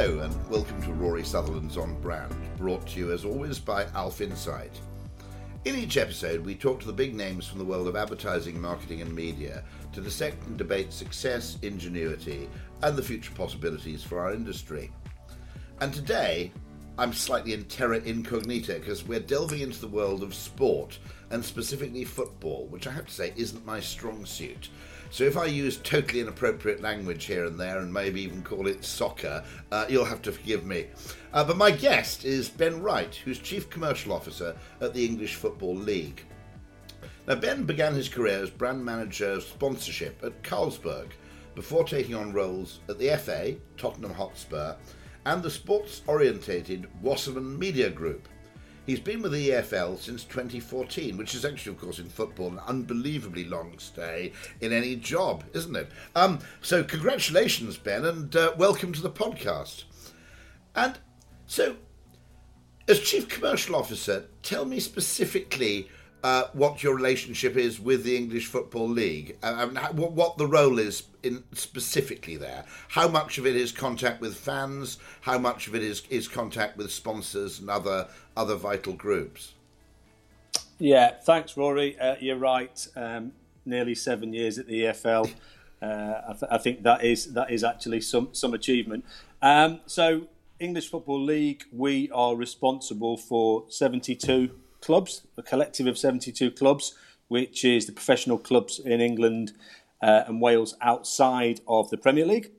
Hello, and welcome to Rory Sutherland's On Brand, brought to you as always by Alf Insight. In each episode, we talk to the big names from the world of advertising, marketing, and media to dissect and debate success, ingenuity, and the future possibilities for our industry. And today, I'm slightly in terra incognita because we're delving into the world of sport and specifically football, which I have to say isn't my strong suit. So if I use totally inappropriate language here and there and maybe even call it soccer, uh, you'll have to forgive me. Uh, but my guest is Ben Wright, who's Chief Commercial Officer at the English Football League. Now, Ben began his career as brand manager of sponsorship at Carlsberg before taking on roles at the FA, Tottenham Hotspur, and the sports orientated Wasserman Media Group. He's been with the EFL since 2014, which is actually, of course, in football, an unbelievably long stay in any job, isn't it? Um, so, congratulations, Ben, and uh, welcome to the podcast. And so, as Chief Commercial Officer, tell me specifically uh, what your relationship is with the English Football League, what, what the role is in specifically there. How much of it is contact with fans? How much of it is, is contact with sponsors and other other vital groups? Yeah, thanks, Rory. Uh, you're right. Um, nearly seven years at the EFL. Uh, I, th- I, think that is that is actually some some achievement. Um, so, English Football League, we are responsible for 72 clubs, a collective of 72 clubs, which is the professional clubs in England uh, and Wales outside of the Premier League.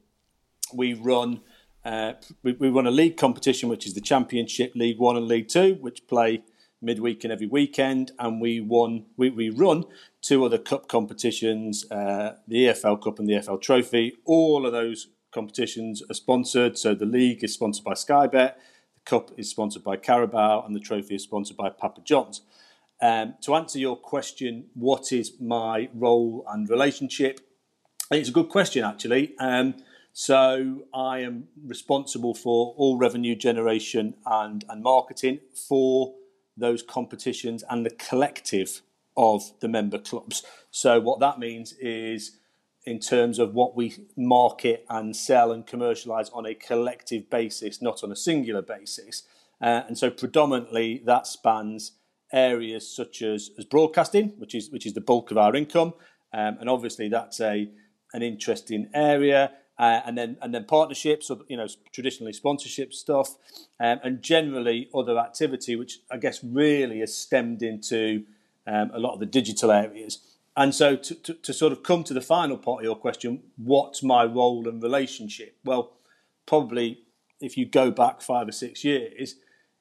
We run uh, we, we, run a league competition, which is the Championship, League One and League Two, which play midweek and every weekend, and we won we, we run two other cup competitions, uh, the EFL Cup and the EFL Trophy. All of those competitions are sponsored. So the league is sponsored by Sky Bet, Cup is sponsored by Carabao and the trophy is sponsored by Papa John's. Um, to answer your question, what is my role and relationship? It's a good question, actually. Um, so I am responsible for all revenue generation and, and marketing for those competitions and the collective of the member clubs. So what that means is in terms of what we market and sell and commercialize on a collective basis, not on a singular basis. Uh, and so predominantly that spans areas such as, as broadcasting, which is which is the bulk of our income, um, and obviously that's a an interesting area. Uh, and then and then partnerships, you know, traditionally sponsorship stuff, um, and generally other activity, which I guess really has stemmed into um, a lot of the digital areas. And so, to, to, to, sort of come to the final part of your question, what's my role and relationship? Well, probably if you go back five or six years,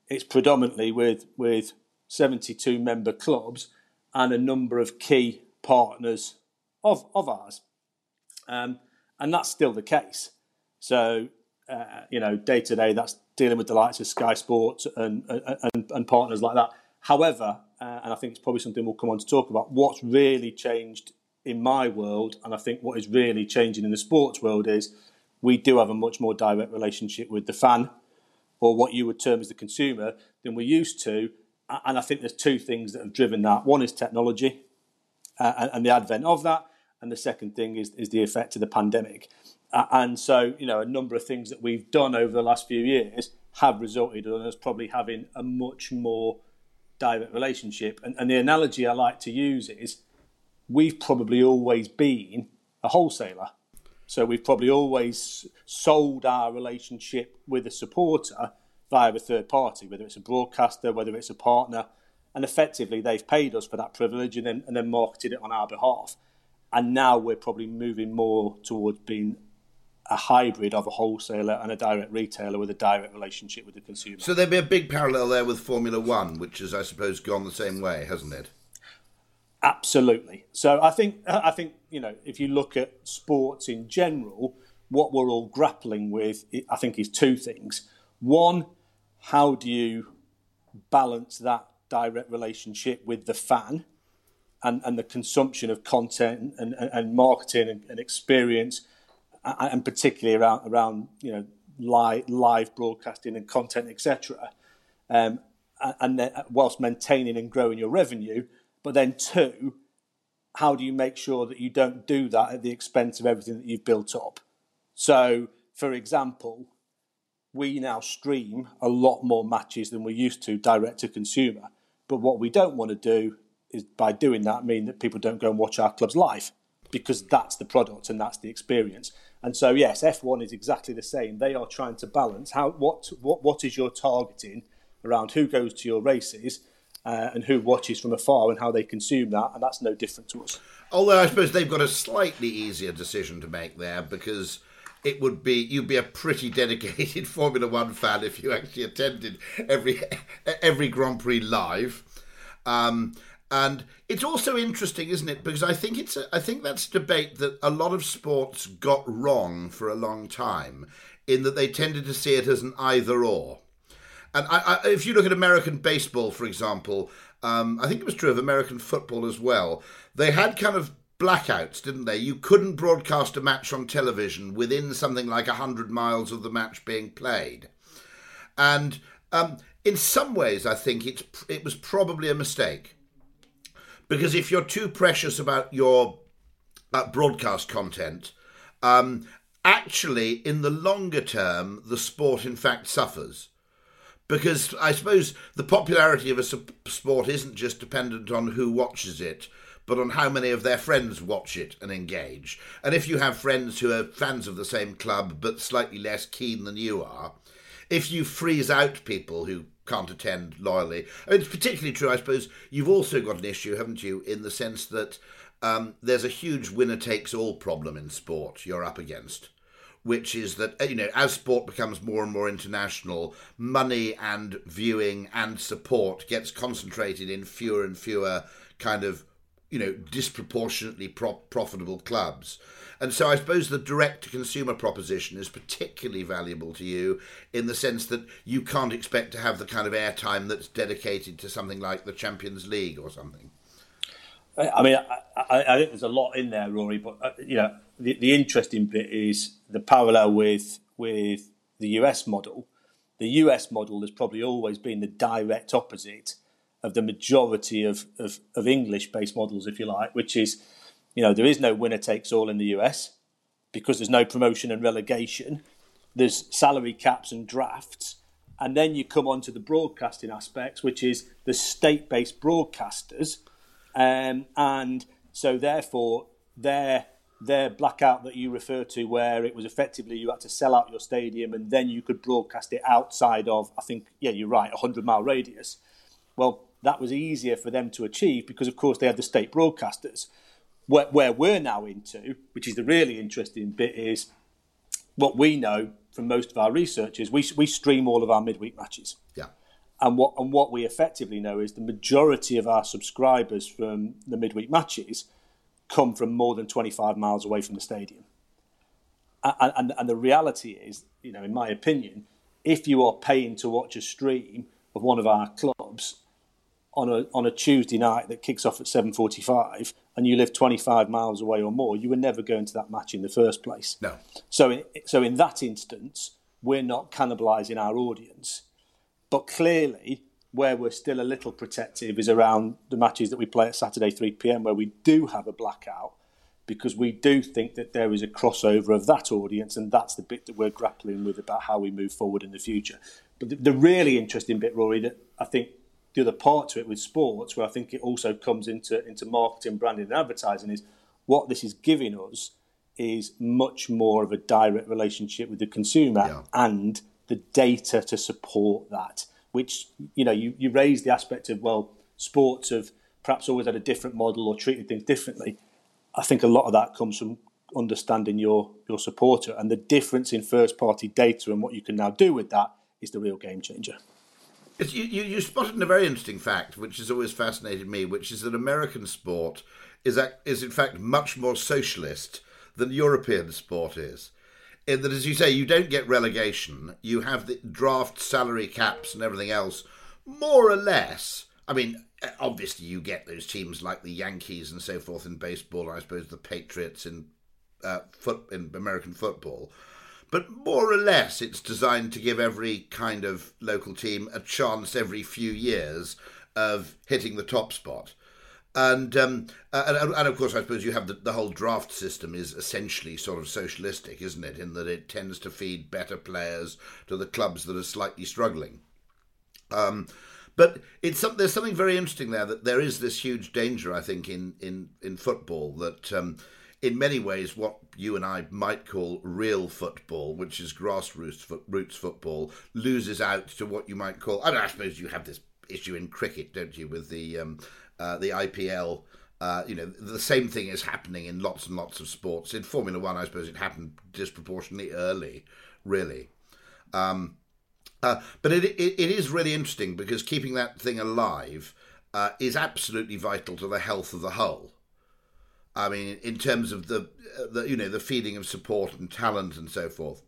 it's predominantly with with 72 member clubs and a number of key partners of of ours, um, and that's still the case. So, uh, you know, day to day, that's dealing with the likes of Sky Sports and and, and partners like that. However, uh, and I think it's probably something we'll come on to talk about. What's really changed in my world, and I think what is really changing in the sports world is we do have a much more direct relationship with the fan, or what you would term as the consumer, than we used to. And I think there's two things that have driven that. One is technology uh, and the advent of that, and the second thing is, is the effect of the pandemic. Uh, and so, you know, a number of things that we've done over the last few years have resulted in us probably having a much more direct relationship. And, and the analogy I like to use is we've probably always been a wholesaler. So we've probably always sold our relationship with a supporter via a third party, whether it's a broadcaster, whether it's a partner, and effectively they've paid us for that privilege and then and then marketed it on our behalf. And now we're probably moving more towards being a hybrid of a wholesaler and a direct retailer with a direct relationship with the consumer. So there'd be a big parallel there with Formula One, which has, I suppose, gone the same way, hasn't it? Absolutely. So I think I think you know if you look at sports in general, what we're all grappling with, I think, is two things. One, how do you balance that direct relationship with the fan and, and the consumption of content and, and, and marketing and, and, experience, and particularly around around you know live live broadcasting and content, etc. Um, and then whilst maintaining and growing your revenue, but then two, how do you make sure that you don't do that at the expense of everything that you've built up? So, for example, we now stream a lot more matches than we used to direct to consumer. But what we don't want to do is by doing that mean that people don't go and watch our clubs live because that's the product and that's the experience. And so yes, F1 is exactly the same. They are trying to balance how what what what is your targeting around who goes to your races uh, and who watches from afar and how they consume that, and that's no different to us. Although I suppose they've got a slightly easier decision to make there because it would be you'd be a pretty dedicated Formula One fan if you actually attended every every Grand Prix live. Um, and it's also interesting, isn't it? Because I think it's a, I think that's a debate that a lot of sports got wrong for a long time, in that they tended to see it as an either or. And I, I, if you look at American baseball, for example, um, I think it was true of American football as well. They had kind of blackouts, didn't they? You couldn't broadcast a match on television within something like 100 miles of the match being played. And um, in some ways, I think it's, it was probably a mistake. Because if you're too precious about your uh, broadcast content, um, actually, in the longer term, the sport in fact suffers. Because I suppose the popularity of a sport isn't just dependent on who watches it, but on how many of their friends watch it and engage. And if you have friends who are fans of the same club but slightly less keen than you are, if you freeze out people who can't attend loyally, it's particularly true, I suppose. You've also got an issue, haven't you, in the sense that um, there's a huge winner takes all problem in sport you're up against. Which is that, you know, as sport becomes more and more international, money and viewing and support gets concentrated in fewer and fewer kind of you know, disproportionately pro- profitable clubs. And so I suppose the direct to consumer proposition is particularly valuable to you in the sense that you can't expect to have the kind of airtime that's dedicated to something like the Champions League or something. I mean, I, I, think there's a lot in there, Rory. But uh, you know, the, the interesting bit is the parallel with with the US model. The US model has probably always been the direct opposite of the majority of, of, of English based models, if you like, which is, you know, there is no winner takes all in the US because there's no promotion and relegation. There's salary caps and drafts. And then you come on to the broadcasting aspects, which is the state based broadcasters. Um, and so, therefore, their, their blackout that you refer to, where it was effectively you had to sell out your stadium and then you could broadcast it outside of, I think, yeah, you're right, a 100 mile radius. Well, that was easier for them to achieve because, of course, they had the state broadcasters. Where, where we're now into, which is the really interesting bit, is what we know from most of our researchers. We, we stream all of our midweek matches. Yeah. And what and what we effectively know is the majority of our subscribers from the midweek matches come from more than 25 miles away from the stadium. And, and, and the reality is, you know, in my opinion, if you are paying to watch a stream of one of our clubs, on a on a Tuesday night that kicks off at seven forty five, and you live twenty five miles away or more, you were never going to that match in the first place. No. So in, so in that instance, we're not cannibalising our audience, but clearly where we're still a little protective is around the matches that we play at Saturday three pm, where we do have a blackout. Because we do think that there is a crossover of that audience, and that's the bit that we're grappling with about how we move forward in the future. But the, the really interesting bit, Rory, that I think the other part to it with sports, where I think it also comes into into marketing, branding, and advertising, is what this is giving us is much more of a direct relationship with the consumer yeah. and the data to support that. Which you know, you you raise the aspect of well, sports have perhaps always had a different model or treated things differently. I think a lot of that comes from understanding your your supporter and the difference in first party data and what you can now do with that is the real game changer. You, you, you, spotted a very interesting fact, which has always fascinated me, which is that American sport is, is in fact much more socialist than European sport is. In that, as you say, you don't get relegation, you have the draft salary caps and everything else, more or less. I mean, obviously, you get those teams like the Yankees and so forth in baseball, I suppose the Patriots in uh, foot in American football. But more or less, it's designed to give every kind of local team a chance every few years of hitting the top spot. And, um, and, and of course, I suppose you have the, the whole draft system is essentially sort of socialistic, isn't it? In that it tends to feed better players to the clubs that are slightly struggling. Um, but it's there's something very interesting there that there is this huge danger, I think, in in in football that um, in many ways what you and I might call real football, which is grassroots roots football, loses out to what you might call. I, I suppose you have this issue in cricket, don't you, with the um, uh, the IPL. Uh, you know, the same thing is happening in lots and lots of sports. In Formula One, I suppose it happened disproportionately early, really. Um, uh, but it, it, it is really interesting because keeping that thing alive uh, is absolutely vital to the health of the whole. I mean, in terms of the, the you know the feeding of support and talent and so forth.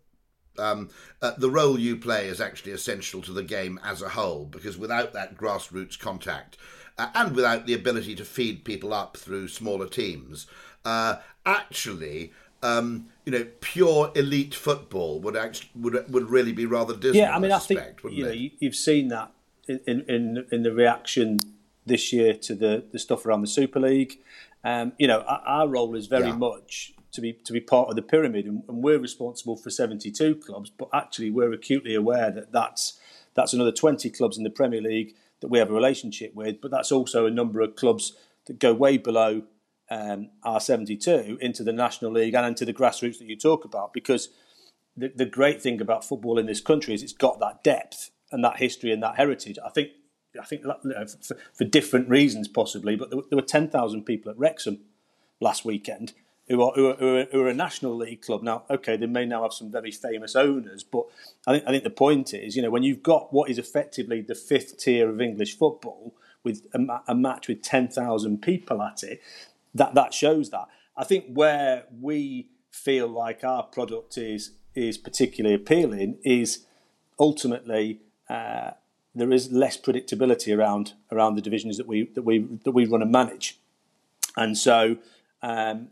Um, uh, the role you play is actually essential to the game as a whole because without that grassroots contact uh, and without the ability to feed people up through smaller teams, uh, actually, um, you know, pure elite football would actually would would really be rather dismal. Yeah, I mean, I, I think you know it? you've seen that in, in in the reaction this year to the the stuff around the Super League. Um, you know, our, our, role is very yeah. much to be to be part of the pyramid, and, and, we're responsible for 72 clubs. But actually, we're acutely aware that that's that's another 20 clubs in the Premier League that we have a relationship with. But that's also a number of clubs that go way below um, our 72 into the National League and into the grassroots that you talk about. Because the, the great thing about football in this country is it's got that depth and that history and that heritage. I think I think for, different reasons possibly, but there were, were 10,000 people at Wrexham last weekend who are, who are, who, are, who, are, a National League club. Now, okay, they may now have some very famous owners, but I think, I think the point is, you know, when you've got what is effectively the fifth tier of English football with a, a match with 10,000 people at it, that, that shows that. I think where we feel like our product is is particularly appealing is ultimately uh, there is less predictability around around the divisions that we that we that we run and manage, and so um,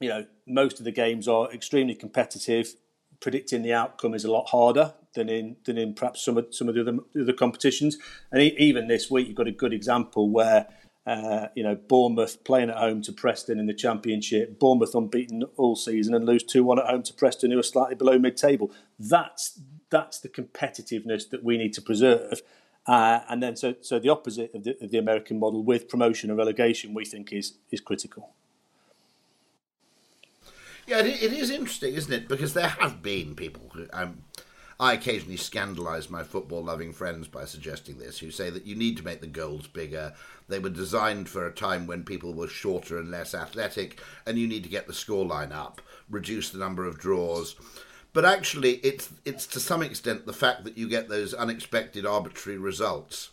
you know most of the games are extremely competitive. Predicting the outcome is a lot harder than in than in perhaps some of some of the other, other competitions. And even this week, you've got a good example where uh, you know, Bournemouth playing at home to Preston in the Championship, Bournemouth unbeaten all season and lose 2 1 at home to Preston, who are slightly below mid table. That's that's the competitiveness that we need to preserve. Uh, and then, so, so the opposite of the, of the American model with promotion and relegation, we think is is critical. Yeah, it, is interesting, isn't it? Because there have been people who. Um, I occasionally scandalise my football loving friends by suggesting this, who say that you need to make the goals bigger. They were designed for a time when people were shorter and less athletic, and you need to get the scoreline up, reduce the number of draws. But actually, it's it's to some extent the fact that you get those unexpected arbitrary results,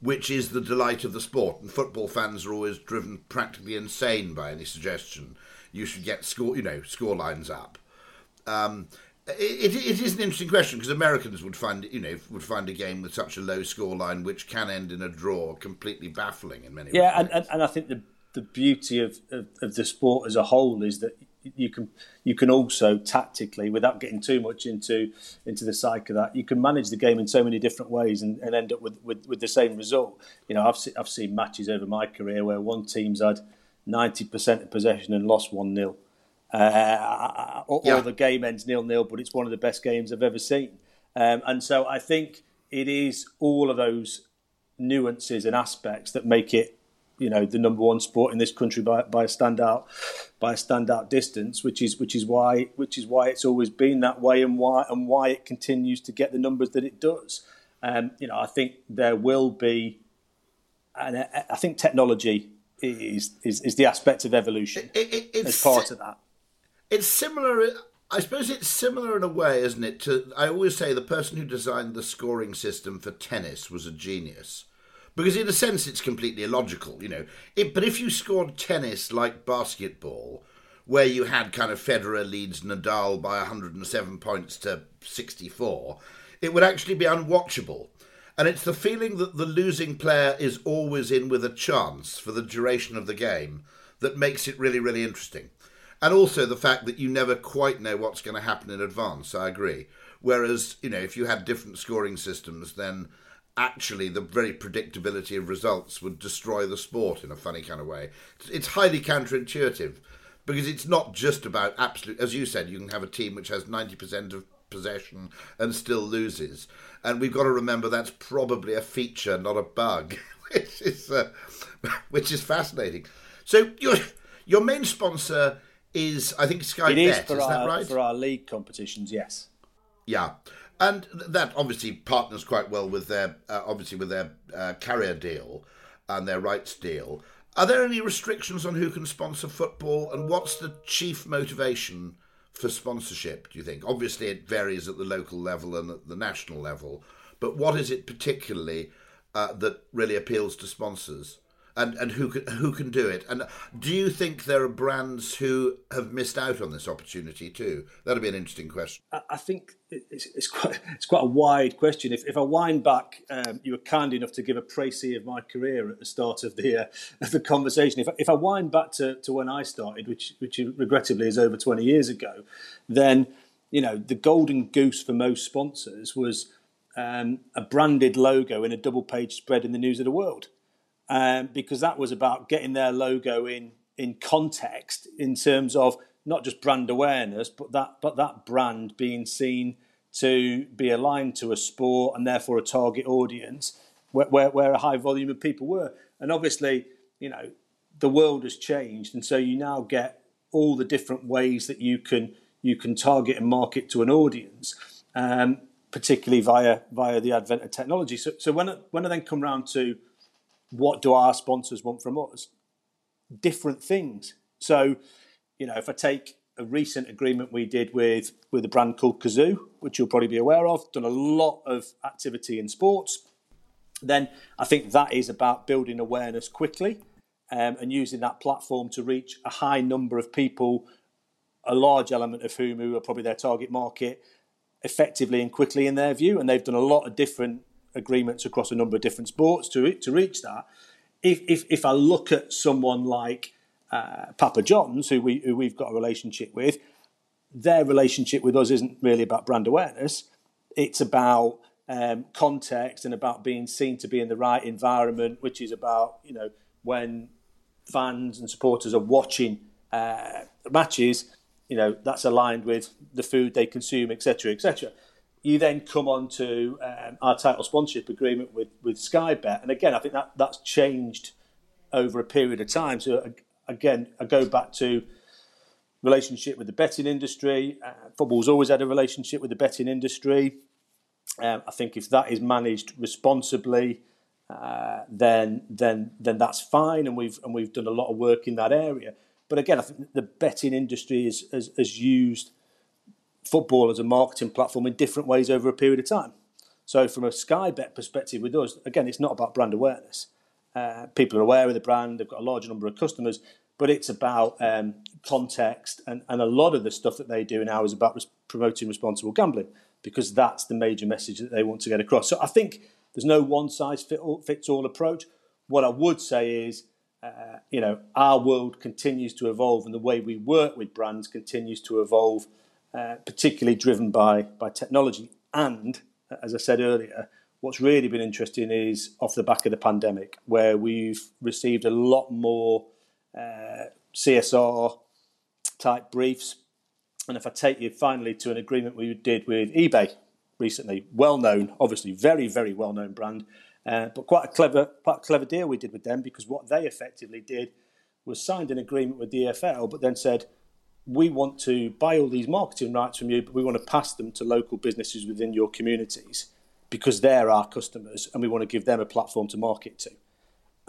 which is the delight of the sport. And football fans are always driven practically insane by any suggestion you should get score, you know, score lines up. Um, it, it is an interesting question because Americans would find you know would find a game with such a low score line which can end in a draw completely baffling in many ways. yeah, and, and, and I think the the beauty of, of, of, the sport as a whole is that you can you can also tactically, without getting too much into into the psyche of that, you can manage the game in so many different ways and, and end up with, with, with, the same result. You know, I've I've seen matches over my career where one team's had ninety percent of possession and lost one 0 uh, or, yeah. or, the game ends nil nil, but it's one of the best games I've ever seen. Um, and so I think it is all of those nuances and aspects that make it, you know, the number one sport in this country by, by a standout by a standout distance, which is which is why which is why it's always been that way and why and why it continues to get the numbers that it does. Um, you know, I think there will be, and I think technology is is, is the aspect of evolution it, it, as part of that. It's similar. I suppose it's similar in a way, isn't it? To I always say the person who designed the scoring system for tennis was a genius, because in a sense it's completely illogical, you know. It, but if you scored tennis like basketball, where you had kind of Federer leads Nadal by 107 points to 64, it would actually be unwatchable. And it's the feeling that the losing player is always in with a chance for the duration of the game that makes it really, really interesting and also the fact that you never quite know what's going to happen in advance. I agree. Whereas, you know, if you had different scoring systems, then actually the very predictability of results would destroy the sport in a funny kind of way. It's highly counterintuitive because it's not just about absolute. As you said, you can have a team which has ninety percent of possession and still loses, and we've got to remember that's probably a feature, not a bug, which is uh, which is fascinating. So your your main sponsor is I think Sky it Bet. Is, for is our, that right? For our league competitions, yes. Yeah, and that obviously partners quite well with their uh, obviously with their uh, carrier deal and their rights deal. Are there any restrictions on who can sponsor football, and what's the chief motivation for sponsorship? Do you think? Obviously, it varies at the local level and at the national level, but what is it particularly uh, that really appeals to sponsors? And and who can who can do it? And do you think there are brands who have missed out on this opportunity too? That'd be an interesting question. I think it's, it's quite it's quite a wide question. If, if I wind back, um, you were kind enough to give a précis of my career at the start of the uh, of the conversation. If I, if I wind back to, to when I started, which which regrettably is over twenty years ago, then you know the golden goose for most sponsors was um, a branded logo in a double page spread in the news of the world um, because that was about getting their logo in in context in terms of not just brand awareness, but that but that brand being seen to be aligned to a sport and therefore a target audience where, where, where a high volume of people were. And obviously, you know, the world has changed, and so you now get all the different ways that you can you can target and market to an audience, um, particularly via via the advent of technology. So, so when when I then come round to what do our sponsors want from us? Different things. So, you know, if I take a recent agreement we did with with a brand called Cazoo, which you'll probably be aware of, done a lot of activity in sports. Then I think that is about building awareness quickly um, and using that platform to reach a high number of people, a large element of whom who are probably their target market, effectively and quickly in their view. And they've done a lot of different agreements across a number of different sports to to reach that. If if, if I look at someone like uh, Papa John's, who we who we've got a relationship with, their relationship with us isn't really about brand awareness. It's about um, context and about being seen to be in the right environment, which is about you know when fans and supporters are watching uh, matches, you know that's aligned with the food they consume, etc., etc. You then come on to um, our title sponsorship agreement with, with Sky Bet. And again, I think that, that's changed over a period of time. So again, I go back to relationship with the betting industry. Uh, football's always had a relationship with the betting industry. Um, I think if that is managed responsibly, uh, then then then that's fine, and we've and we've done a lot of work in that area. But again, I think the betting industry is, has, has used football as a marketing platform in different ways over a period of time. So, from a Sky Bet perspective with us, again, it's not about brand awareness. Uh, people are aware of the brand, they've got a large number of customers, but it's about um, context. And, and a lot of the stuff that they do now is about res- promoting responsible gambling because that's the major message that they want to get across. So, I think there's no one size fits all approach. What I would say is, uh, you know, our world continues to evolve and the way we work with brands continues to evolve. Uh, particularly driven by by technology. And as I said earlier, what's really been interesting is off the back of the pandemic, where we've received a lot more uh, CSR type briefs. And if I take you finally to an agreement we did with eBay recently. Well known, obviously, very very well known brand, uh, but quite a clever quite a clever deal we did with them because what they effectively did was signed an agreement with the EFL, but then said we want to buy all these marketing rights from you, but we want to pass them to local businesses within your communities because they're our customers and we want to give them a platform to market to.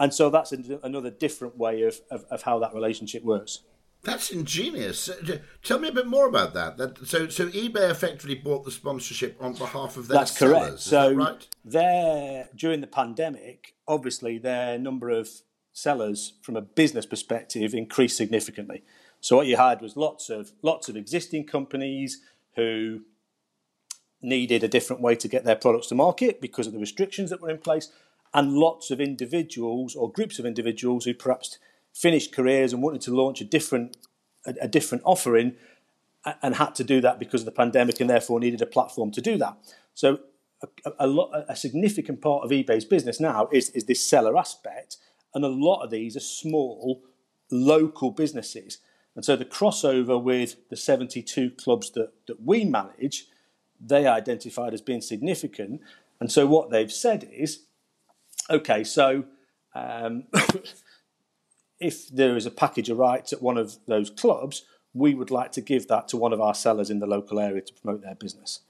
And so that's another different way of, of, of how that relationship works. That's ingenious. Uh, tell me a bit more about that. that so, so eBay effectively bought the sponsorship on behalf of their That's sellers. correct. so, that right? Their, during the pandemic, obviously, their number of sellers from a business perspective increased significantly. So what you had was lots of lots of existing companies who needed a different way to get their products to market because of the restrictions that were in place, and lots of individuals or groups of individuals who perhaps finished careers and wanted to launch a different a, a different offering and had to do that because of the pandemic and therefore needed a platform to do that. So a, a, lot, a significant part of eBay's business now is, is this seller aspect, and a lot of these are small local businesses and so the crossover with the 72 clubs that, that we manage, they identified as being significant. And so what they've said is, okay, so um, if there is a package of rights at one of those clubs, we would like to give that to one of our sellers in the local area to promote their business.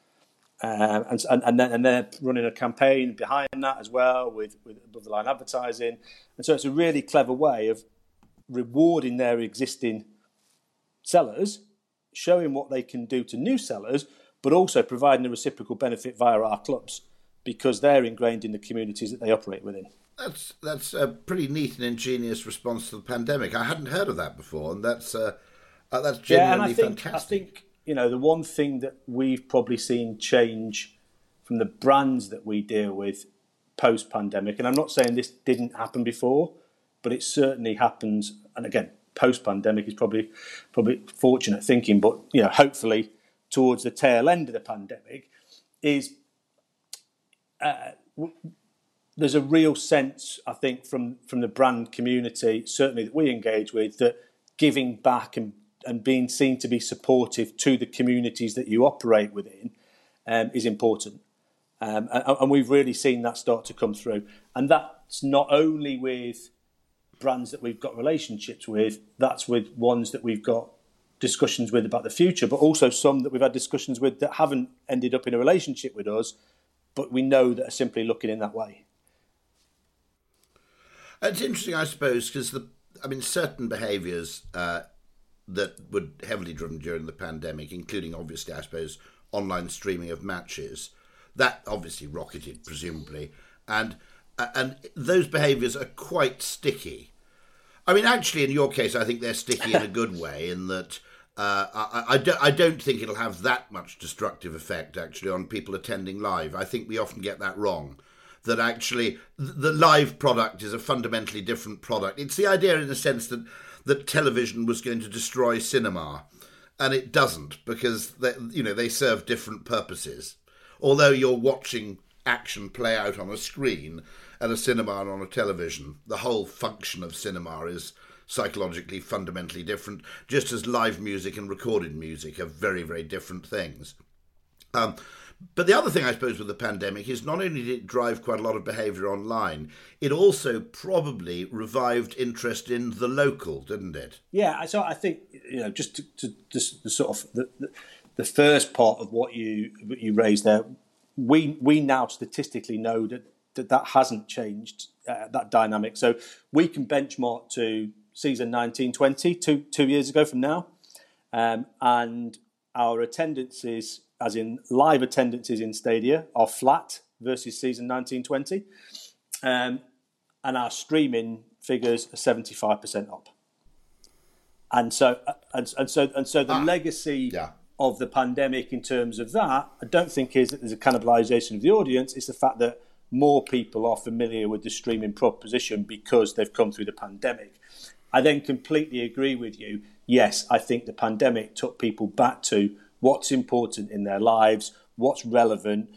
Um, and, and, and, then, and they're running a campaign behind that as well with, with above the line advertising. And so it's a really clever way of rewarding their existing sellers, showing what they can do to new sellers, but also providing a reciprocal benefit via our clubs because they're ingrained in the communities that they operate within. That's that's a pretty neat and ingenious response to the pandemic. I hadn't heard of that before, and that's uh, uh, that's genuinely yeah, think, fantastic. I think you know the one thing that we've probably seen change from the brands that we deal with post pandemic, and I'm not saying this didn't happen before, but it certainly happens. And again, post pandemic is probably probably fortunate thinking, but you know, hopefully towards the tail end of the pandemic, is uh, there's a real sense I think from from the brand community, certainly that we engage with, that giving back and and being seen to be supportive to the communities that you operate within um, is important. Um, and, and, we've really seen that start to come through. And that's not only with brands that we've got relationships with, that's with ones that we've got discussions with about the future, but also some that we've had discussions with that haven't ended up in a relationship with us, but we know that are simply looking in that way. It's interesting, I suppose, because the I mean certain behaviours uh, that were heavily driven during the pandemic, including obviously, I suppose, online streaming of matches, that obviously rocketed presumably, and and those behaviours are quite sticky. I mean, actually, in your case, I think they're sticky in a good way, in that uh, I, I, don't, I don't think it'll have that much destructive effect, actually, on people attending live. I think we often get that wrong. That actually the live product is a fundamentally different product. It's the idea, in a sense, that that television was going to destroy cinema, and it doesn't because they, you know they serve different purposes. Although you're watching action play out on a screen, at a cinema and on a television. The whole function of cinema is psychologically fundamentally different, just as live music and recorded music are very, very different things. Um, but the other thing, I suppose, with the pandemic is not only did it drive quite a lot of behaviour online, it also probably revived interest in the local, didn't it? Yeah, so I think you know just to, to just the sort of the, the, the first part of what you you raised there, we we now statistically know that that that hasn't changed uh, that dynamic. So we can benchmark to season 1920, two, two years ago from now, um, and our attendances, as in live attendances in stadia, are flat versus season 1920, um, and our streaming figures are 75% up. And so, uh, and, and so, and so, the ah, legacy yeah. of the pandemic in terms of that, I don't think is that there's a cannibalisation of the audience. It's the fact that more people are familiar with the streaming proposition because they've come through the pandemic. I then completely agree with you. Yes, I think the pandemic took people back to what's important in their lives, what's relevant,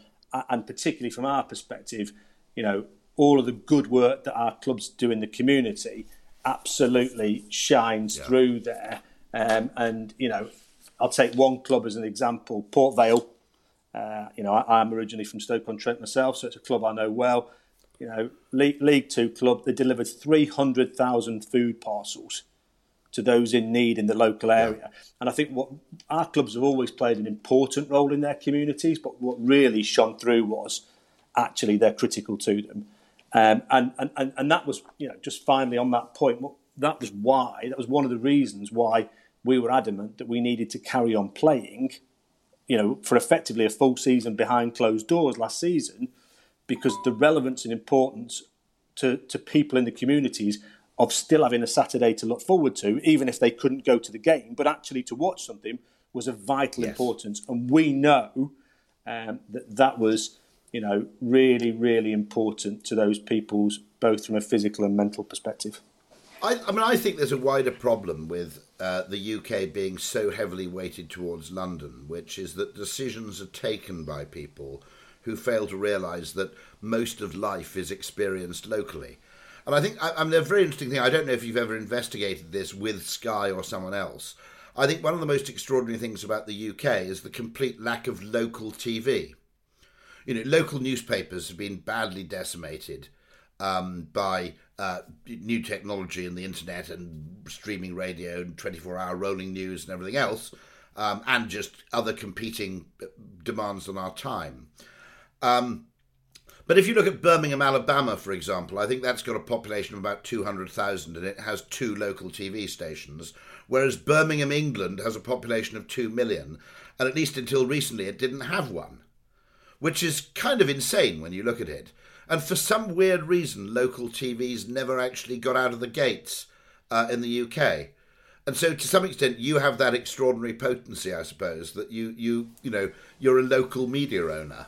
and particularly from our perspective, you know, all of the good work that our clubs do in the community absolutely shines yeah. through there. Um, and you know, I'll take one club as an example, Port Vale. Uh, you know, I, am originally from Stoke on Trent myself, so it's a club I know well. You know, League, League Two club. They delivered 300,000 food parcels to those in need in the local area. Yeah. And I think what our clubs have always played an important role in their communities, but what really shone through was actually they're critical to them. Um, and, and, and that was, you know, just finally on that point, that was why, that was one of the reasons why we were adamant that we needed to carry on playing, you know, for effectively a full season behind closed doors last season, because the relevance and importance to, to people in the communities of still having a Saturday to look forward to, even if they couldn't go to the game, but actually to watch something was of vital yes. importance. And we know um, that that was, you know, really, really important to those people's both from a physical and mental perspective. I, I mean, I think there's a wider problem with uh, the UK being so heavily weighted towards London, which is that decisions are taken by people who fail to realise that most of life is experienced locally. And I think, I, I mean, a very interesting thing, I don't know if you've ever investigated this with Sky or someone else. I think one of the most extraordinary things about the UK is the complete lack of local TV. You know, local newspapers have been badly decimated um, by uh, new technology and the internet and streaming radio and 24 hour rolling news and everything else, um, and just other competing demands on our time. Um, but if you look at Birmingham, Alabama, for example, I think that's got a population of about 200,000 and it has two local TV stations, whereas Birmingham, England has a population of 2 million, and at least until recently it didn't have one, which is kind of insane when you look at it. And for some weird reason, local TVs never actually got out of the gates uh, in the UK. And so, to some extent, you have that extraordinary potency, I suppose, that you you you know you're a local media owner,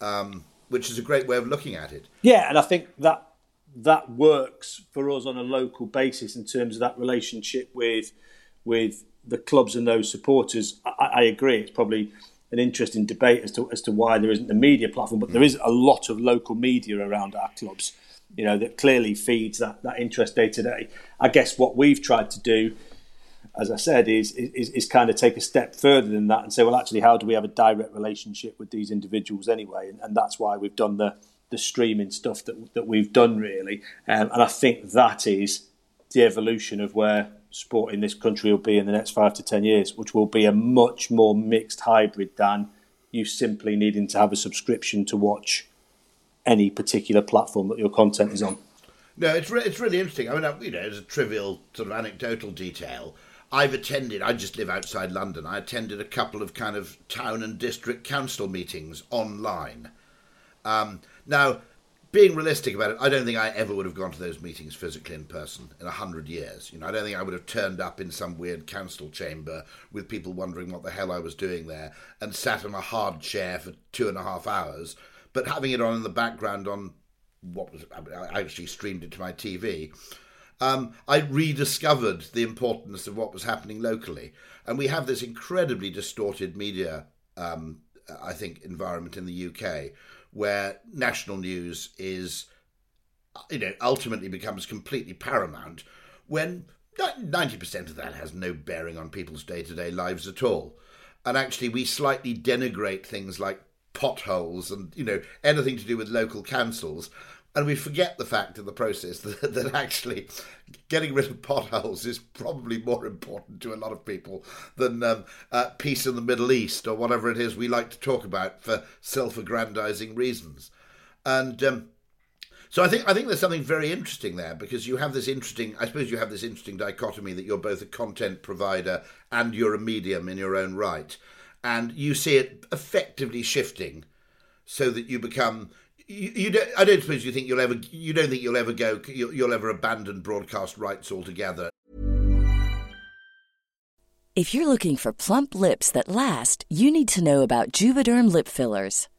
um, which is a great way of looking at it. Yeah, and I think that that works for us on a local basis in terms of that relationship with with the clubs and those supporters. I, I agree. It's probably an interesting debate as to as to why there isn't a media platform, but there is a lot of local media around our clubs. You know that clearly feeds that that interest day to day. I guess what we've tried to do, as I said, is, is is kind of take a step further than that and say, well, actually, how do we have a direct relationship with these individuals anyway? And, and that's why we've done the the streaming stuff that that we've done really. Um, and I think that is the evolution of where sport in this country will be in the next five to ten years, which will be a much more mixed hybrid than you simply needing to have a subscription to watch any particular platform that your content is on. No, it's re- it's really interesting. I mean, you know, as a trivial sort of anecdotal detail, I've attended. I just live outside London. I attended a couple of kind of town and district council meetings online. Um, now, being realistic about it, I don't think I ever would have gone to those meetings physically in person in a hundred years. You know, I don't think I would have turned up in some weird council chamber with people wondering what the hell I was doing there and sat on a hard chair for two and a half hours. But having it on in the background on what was I actually streamed it to my TV. Um, I rediscovered the importance of what was happening locally, and we have this incredibly distorted media, um, I think, environment in the UK where national news is, you know, ultimately becomes completely paramount when 90% of that has no bearing on people's day to day lives at all. And actually, we slightly denigrate things like potholes and, you know, anything to do with local councils and we forget the fact in the process that, that, actually getting rid of potholes is probably more important to a lot of people than um, uh, peace in the Middle East or whatever it is we like to talk about for self-aggrandizing reasons. And um, so I think I think there's something very interesting there because you have this interesting. I suppose you have this interesting dichotomy that you're both a content provider and you're a medium in your own right, and you see it effectively shifting so that you become you, you don't, I don't suppose you think you'll ever you don't think you'll ever go you'll, you'll ever abandon broadcast rights altogether. If you're looking for plump lips that last, you need to know about Juvederm lip fillers.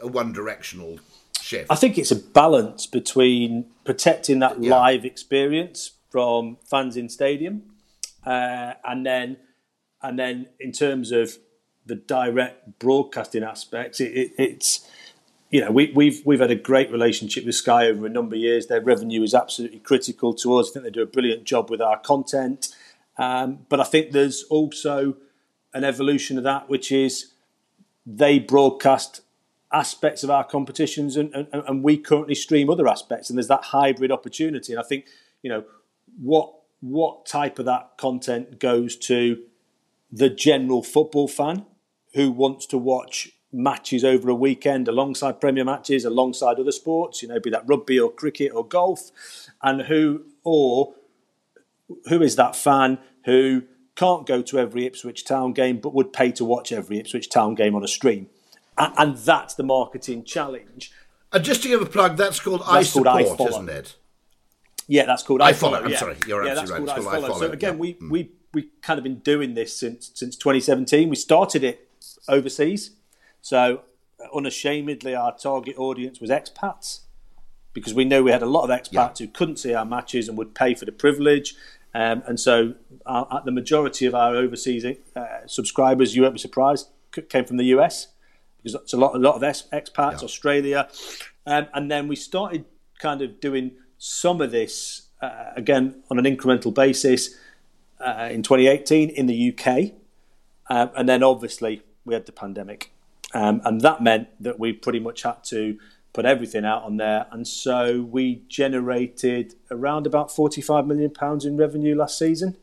a one directional shift. I think it's a balance between protecting that Yeah. live experience from fans in stadium, uh, and then and then in terms of the direct broadcasting aspects, it, it, it's you know we, we've we've had a great relationship with Sky over a number of years. Their revenue is absolutely critical to us. I think they do a brilliant job with our content, um, but I think there's also an evolution of that, which is they broadcast aspects of our competitions and, and, and we currently stream other aspects and there's that hybrid opportunity. And i think you know what what type of that content goes to the general football fan who wants to watch matches over a weekend alongside premier matches alongside other sports you know be that rugby or cricket or golf and who or who is that fan who can't go to every Ipswich Town game but would pay to watch every Ipswich Town game on a stream and, that's the marketing challenge. And just to give a plug, that's called I That's called I Support, Follow. isn't it? Yeah, that's called I I, Follow, follow. I'm yeah. sorry, you're yeah, absolutely right. called It's called I So Follow, again, yeah. we Mm. we we kind of been doing this since since 2017. We started it overseas, so uh, unashamedly, our target audience was expats because we know we had a lot of expats Yeah. who couldn't see our matches and would pay for the privilege. Um, and so, our, uh, the majority of our overseas uh, subscribers, you won't be surprised, came from the US it's a lot, a lot of ex- expats, Australia, um, and then we started kind of doing some of this uh, again on an incremental basis uh, in 2018 in the UK, um, and then obviously we had the pandemic, um, and that meant that we pretty much had to put everything out on there, and so we generated around about 45 million pounds in revenue last season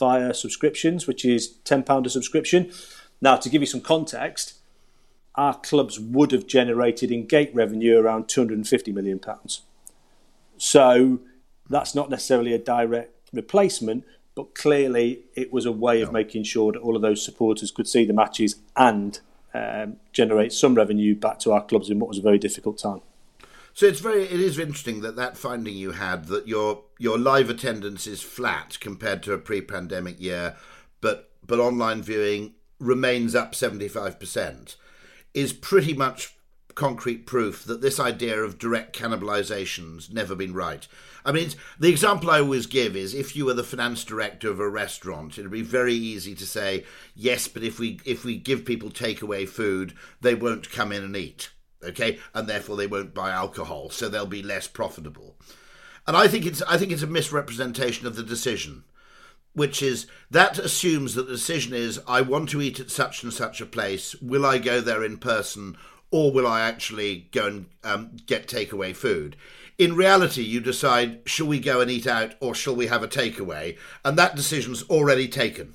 via subscriptions, which is 10 pound a subscription. Now, to give you some context, our clubs would have generated in gate revenue around 250 million pounds. So that's not necessarily a direct replacement, but clearly it was a way of making sure that all of those supporters could see the matches and um, generate some revenue back to our clubs in what was a very difficult time. So it's very it is interesting that that finding you had that your your live attendance is flat compared to a pre-pandemic year, but but online viewing remains up seventy five percent, is pretty much concrete proof that this idea of direct cannibalization's never been right. I mean, the example I always give is if you were the finance director of a restaurant, it'd be very easy to say yes, but if we if we give people takeaway food, they won't come in and eat okay, and therefore they won't buy alcohol, so they'll be less profitable. And I think it's I think it's a misrepresentation of the decision, which is that assumes that the decision is I want to eat at such and such a place. Will I go there in person, or will I actually go and um, get takeaway food? In reality, you decide: shall we go and eat out, or shall we have a takeaway? And that decision's already taken.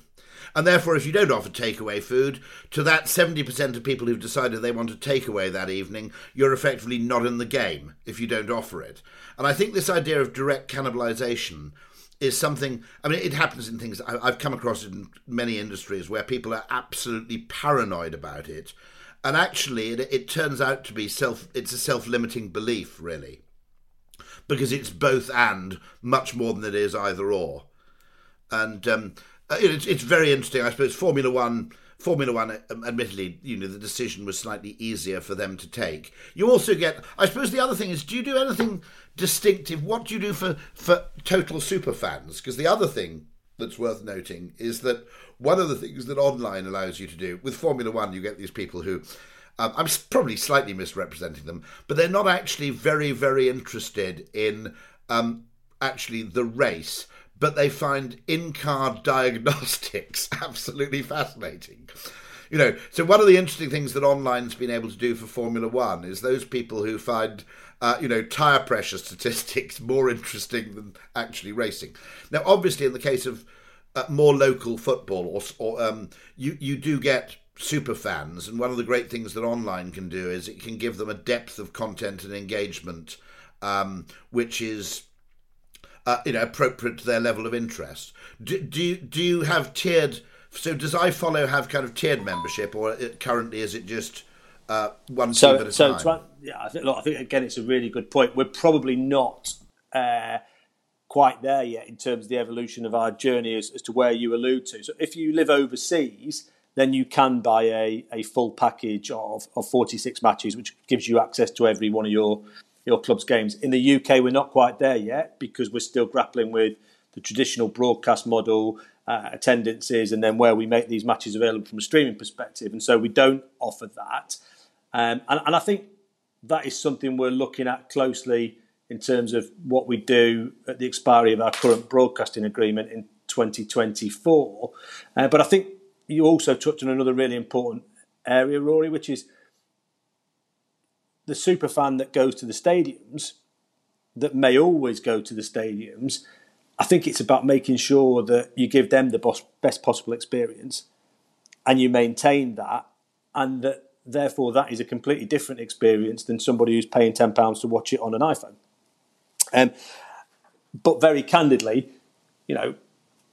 And therefore, if you don't offer takeaway food, to that 70% of people who've decided they want to take away that evening, you're effectively not in the game if you don't offer it. And I think this idea of direct cannibalization is something, I mean, it happens in things, I've come across it in many industries where people are absolutely paranoid about it. And actually, it, it turns out to be self, it's a self limiting belief, really because it's both and much more than it is either or. And um, it's, it's very interesting. I suppose Formula One. Formula One, um, admittedly, you know, the decision was slightly easier for them to take. You also get, I suppose, the other thing is, do you do anything distinctive? What do you do for for total super fans? Because the other thing that's worth noting is that one of the things that online allows you to do with Formula One, you get these people who um, I'm probably slightly misrepresenting them, but they're not actually very, very interested in um, actually the race, but they find in car diagnostics absolutely fascinating. You know, so one of the interesting things that online's been able to do for Formula One is those people who find, uh, you know, tire pressure statistics more interesting than actually racing. Now, obviously, in the case of uh, more local football, or, or um, you you do get super fans. And one of the great things that online can do is it can give them a depth of content and engagement, um, which is. Uh, you know, appropriate to their level of interest. Do, do you, do you have tiered? So does iFollow have kind of tiered membership, or it, currently is it just uh, one so, at a so time? yeah, I think, look, I think again it's a really good point. We're probably not uh, quite there yet in terms of the evolution of our journey as, as, to where you allude to. So if you live overseas, then you can buy a, a full package of, of 46 matches, which gives you access to every one of your, your club's games. In the UK, we're not quite there yet because we're still grappling with the traditional broadcast model, uh, attendances, and then where we make these matches available from a streaming perspective. And so we don't offer that. Um, and, and I think that is something we're looking at closely in terms of what we do at the expiry of our current broadcasting agreement in 2024. Uh, but I think you also touched on another really important area, Rory, which is the super fan that goes to the stadiums, that may always go to the stadiums. I think it's about making sure that you give them the best possible experience and you maintain that, and that therefore that is a completely different experience than somebody who's paying £10 to watch it on an iPhone. Um, but very candidly, you know,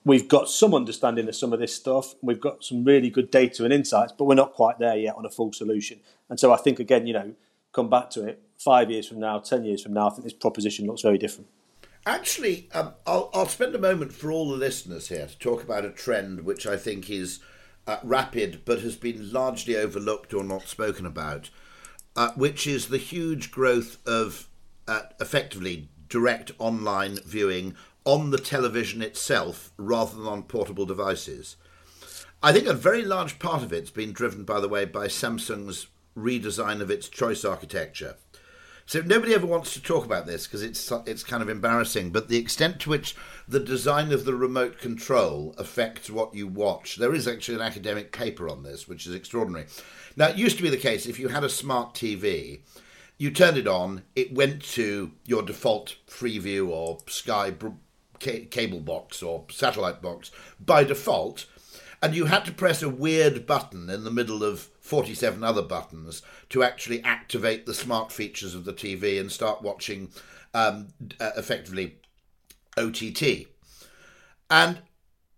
we've got some understanding of some of this stuff. We've got some really good data and insights, but we're not quite there yet on a full solution. And so I think, again, you know, come back to it five years from now, 10 years from now, I think this proposition looks very different. Actually, um, I'll, I'll spend a moment for all the listeners here to talk about a trend which I think is uh, rapid but has been largely overlooked or not spoken about, uh, which is the huge growth of uh, effectively direct online viewing on the television itself rather than on portable devices. I think a very large part of it's been driven, by the way, by Samsung's redesign of its choice architecture. So nobody ever wants to talk about this because it's it's kind of embarrassing. But the extent to which the design of the remote control affects what you watch, there is actually an academic paper on this, which is extraordinary. Now it used to be the case if you had a smart TV, you turned it on, it went to your default Freeview or Sky ca- cable box or satellite box by default, and you had to press a weird button in the middle of 47 other buttons to actually activate the smart features of the TV and start watching um, uh, effectively OTT. And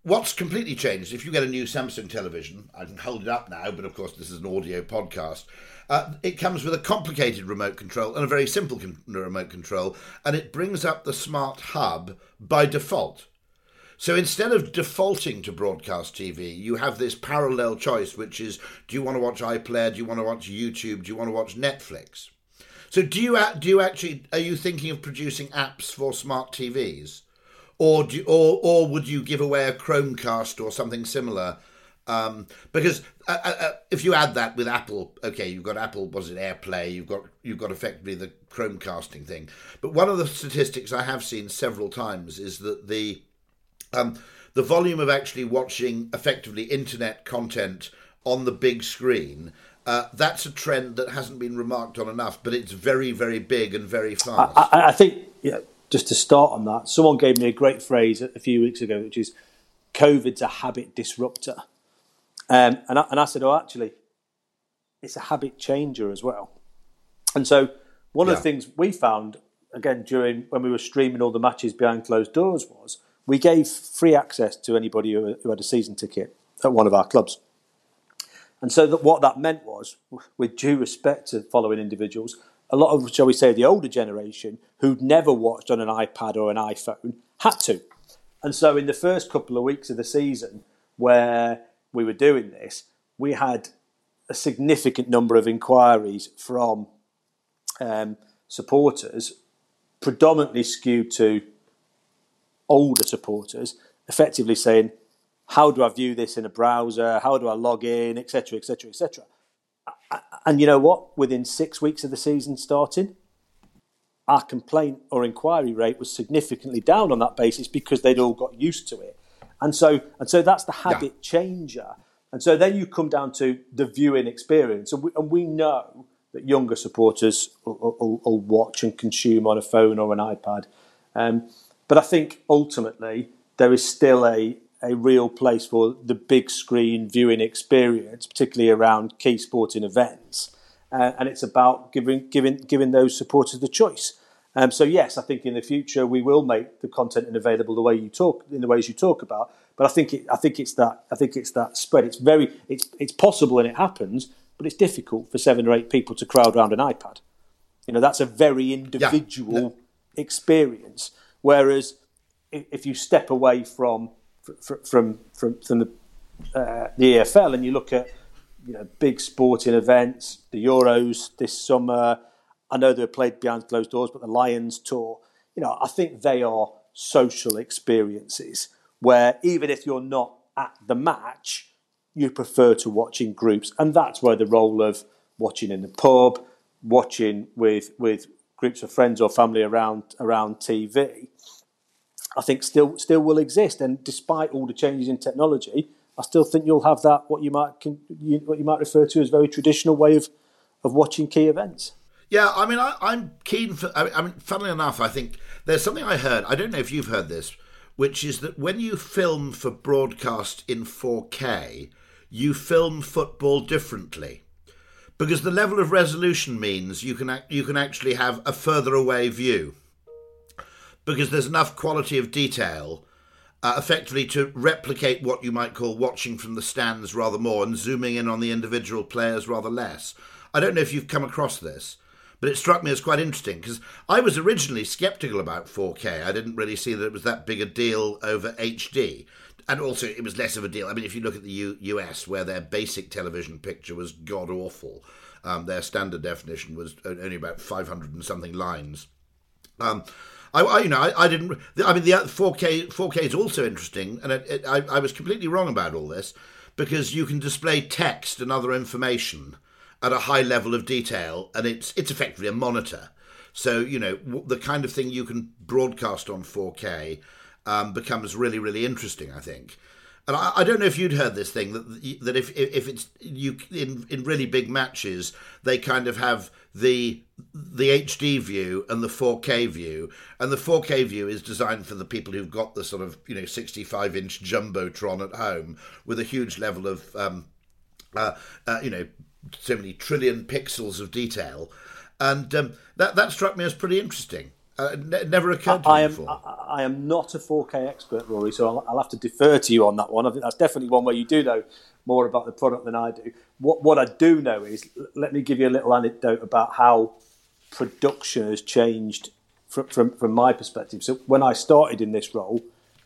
what's completely changed, if you get a new Samsung television, I can hold it up now, but of course this is an audio podcast. Uh, it comes with a complicated remote control and a very simple con- remote control, and it brings up the smart hub by default. So instead of defaulting to broadcast TV, you have this parallel choice, which is do you want to watch iPlayer, do you want to watch YouTube, do you want to watch Netflix? So do you do you actually are you thinking of producing apps for smart TVs, or do or or would you give away a Chromecast or something similar um, because uh, uh, uh, if you add that with Apple, okay, you've got Apple, was it AirPlay? You've got you've got effectively the Chromecasting thing. But one of the statistics I have seen several times is that the um, the volume of actually watching effectively internet content on the big screen. Uh, that's a trend that hasn't been remarked on enough, but it's very, very big and very fast. I, I think, yeah, just to start on that, someone gave me a great phrase a few weeks ago, which is COVID's a habit disruptor. Um, and, I, and I said, oh, actually, it's a habit changer as well. And so one yeah. of the things we found, again, during when we were streaming all the matches behind closed doors was we gave free access to anybody who, who had a season ticket at one of our clubs. And so that what that meant was, with due respect to following individuals, a lot of, shall we say, the older generation who'd never watched on an iPad or an iPhone had to. And so in the first couple of weeks of the season where we were doing this, we had a significant number of inquiries from um, supporters, predominantly skewed to older supporters, effectively saying, "How do I view this in a browser? How do I log in, etc., etc., etc." And you know what? Within six weeks of the season starting, our complaint or inquiry rate was significantly down on that basis because they'd all got used to it. And so, and so that's the habit yeah. changer. And so then you come down to the viewing experience. And we, and we know that younger supporters will, will, will, watch and consume on a phone or an iPad. Um, but I think ultimately there is still a, a real place for the big screen viewing experience, particularly around key sporting events. Uh, and it's about giving, giving, giving those supporters the choice. Um, so yes, I think in the future we will make the content available the way you talk in the ways you talk about. But I think it, I think it's that I think it's that spread. It's very it's it's possible and it happens, but it's difficult for seven or eight people to crowd around an iPad. You know that's a very individual yeah. experience. Whereas if you step away from from from from the uh, the EFL and you look at you know big sporting events, the Euros this summer. I know they're played behind closed doors, but the Lions tour, you know, I think they are social experiences where even if you're not at the match, you prefer to watch in groups, and that's where the role of watching in the pub, watching with with groups of friends or family around around TV, I think still still will exist. And despite all the changes in technology, I still think you'll have that what you might what you might refer to as very traditional way of of watching key events. Yeah, I mean, I, am keen for. I mean, funnily enough, I think there's something I heard. I don't know if you've heard this, which is that when you film for broadcast in 4K, you film football differently because the level of resolution means you can you can actually have a further away view because there's enough quality of detail uh, effectively to replicate what you might call watching from the stands rather more and zooming in on the individual players rather less. I don't know if you've come across this, but it struck me as quite interesting because I was originally skeptical about 4K. I didn't really see that it was that big a deal over HD. And also, it was less of a deal. I mean, if you look at the U- US, where their basic television picture was god awful, um, their standard definition was only about 500 and something lines. Um, I, I, you know, I, I, didn't. I mean, the 4K 4K is also interesting, and it, it, I, I was completely wrong about all this because you can display text and other information at a high level of detail, and it's it's effectively a monitor. So you know the kind of thing you can broadcast on 4K um, becomes really really interesting. I think, and I, I, don't know if you'd heard this thing that that if if it's you in in really big matches they kind of have the the HD view and the 4K view, and the 4K view is designed for the people who've got the sort of you know 65 inch jumbotron at home with a huge level of um, uh, uh, you know so many trillion pixels of detail, and um, that that struck me as pretty interesting. Uh, never occurred to I, am, before. I, I, am not a 4K expert, Rory, so I'll, I'll, have to defer to you on that one. I think that's definitely one where you do know more about the product than I do. What what I do know is, let me give you a little anecdote about how production has changed from, from, from my perspective. So when I started in this role,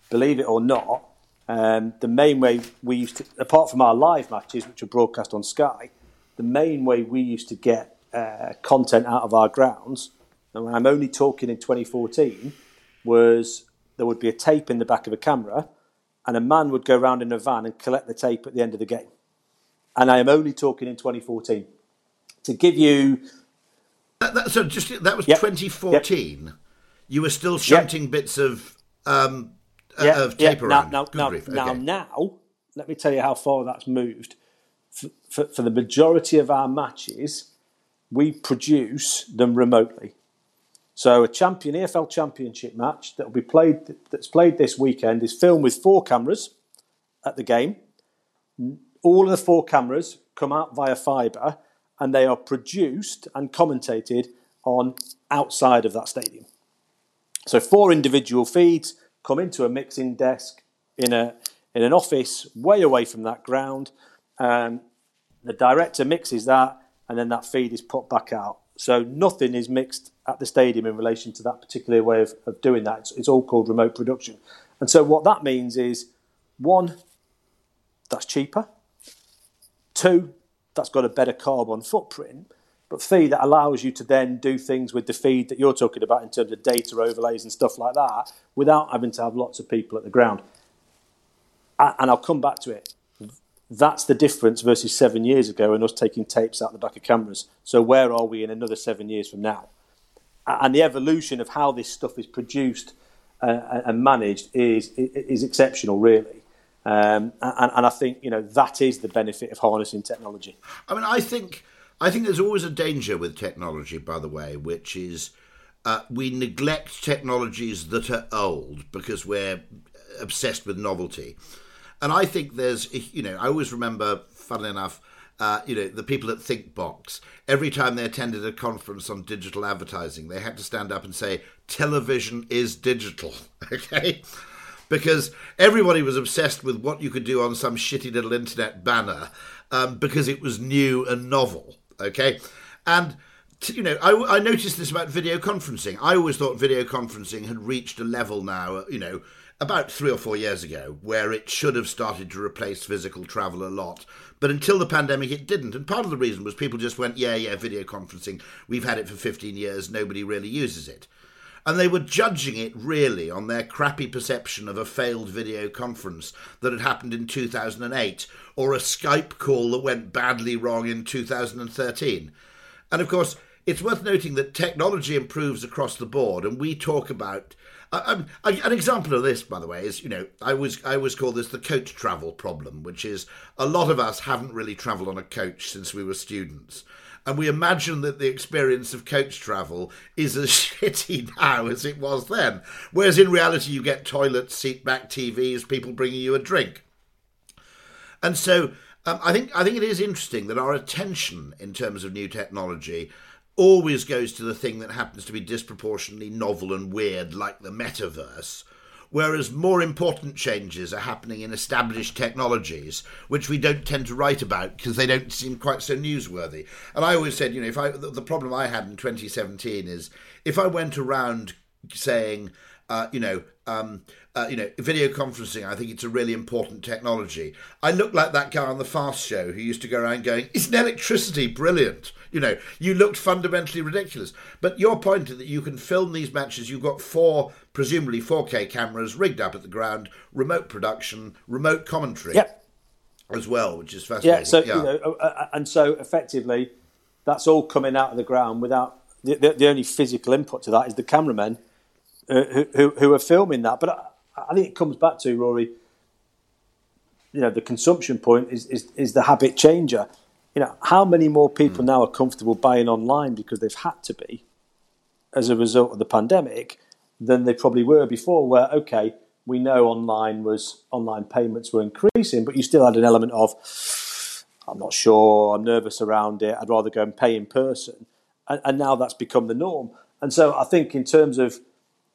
believe it or not, um, the main way we used to, apart from our live matches, which are broadcast on Sky, the main way we used to get uh, content out of our grounds, and I'm only talking in 2014, was there would be a tape in the back of a camera, and a man would go around in a van and collect the tape at the end of the game. And I am only talking in 2014. To give you. That, that, so just that was yep. 2014. Yep. You were still shunting yep. bits of um, uh, of tape around. Now, now, now, okay. now, now, let me tell you how far that's moved for, for the majority of our matches, we produce them remotely. So a champion EFL Championship match that will be played that's played this weekend is filmed with four cameras at the game. all of the four cameras come out via fibre and they are produced and commentated on outside of that stadium. So four individual feeds come into a mixing desk in a in an office way away from that ground. Um, the director mixes that, and then that feed is put back out. So nothing is mixed at the stadium in relation to that particular way of, of doing that. It's, it's all called remote production. And so what that means is one, that's cheaper. Two, that's got a better carbon footprint. But three, that allows you to then do things with the feed that you're talking about in terms of data overlays and stuff like that without having to have lots of people at the ground. And I'll come back to it. That's the difference versus seven years ago and us taking tapes out the back of cameras. So where are we in another seven years from now? And the evolution of how this stuff is produced uh, and managed is is exceptional, really. Um, and, and I think you know that is the benefit of harnessing technology. I mean, I think I think there's always a danger with technology, by the way, which is uh, we neglect technologies that are old because we're obsessed with novelty. And I think there's, you know, I always remember, funnily enough, uh, you know, the people at ThinkBox, every time they attended a conference on digital advertising, they had to stand up and say, television is digital, okay? Because everybody was obsessed with what you could do on some shitty little internet banner um, because it was new and novel, okay? And you know, I, I, noticed this about video conferencing. I always thought video conferencing had reached a level now, you know, about three or four years ago, where it should have started to replace physical travel a lot. But until the pandemic, it didn't. And part of the reason was people just went, yeah, yeah, video conferencing, we've had it for 15 years, nobody really uses it. And they were judging it really on their crappy perception of a failed video conference that had happened in 2008 or a Skype call that went badly wrong in 2013. And of course, it's worth noting that technology improves across the board, and we talk about um, an example of this, by the way, is you know I was I always call this the coach travel problem, which is a lot of us haven't really travelled on a coach since we were students, and we imagine that the experience of coach travel is as shitty now as it was then, whereas in reality you get toilets, seat back TVs, people bringing you a drink, and so. Um, I think I think it is interesting that our attention in terms of new technology always goes to the thing that happens to be disproportionately novel and weird, like the metaverse. Whereas more important changes are happening in established technologies, which we don't tend to write about because they don't seem quite so newsworthy. And I always said, you know, if I the problem I had in 2017 is if I went around saying, uh, you know, um, uh, you know, video conferencing, I think it's a really important technology. I look like that guy on the Fast Show who used to go around going, "Isn't electricity brilliant?" You know, you looked fundamentally ridiculous. But your point is that you can film these matches, you've got four, presumably 4K cameras rigged up at the ground, remote production, remote commentary. Yep. As well, which is fascinating. Yeah, so, yeah. You know, uh, uh, and so effectively, that's all coming out of the ground without the, the, the only physical input to that is the cameramen uh, who, who, who are filming that. But I, I think it comes back to, Rory, you know, the consumption point is, is, is the habit changer you know, how many more people mm. now are comfortable buying online because they've had to be as a result of the pandemic than they probably were before, where, okay, we know online was online payments were increasing, but you still had an element of, I'm not sure, I'm nervous around it, I'd rather go and pay in person. And, and now that's become the norm. And so I think in terms of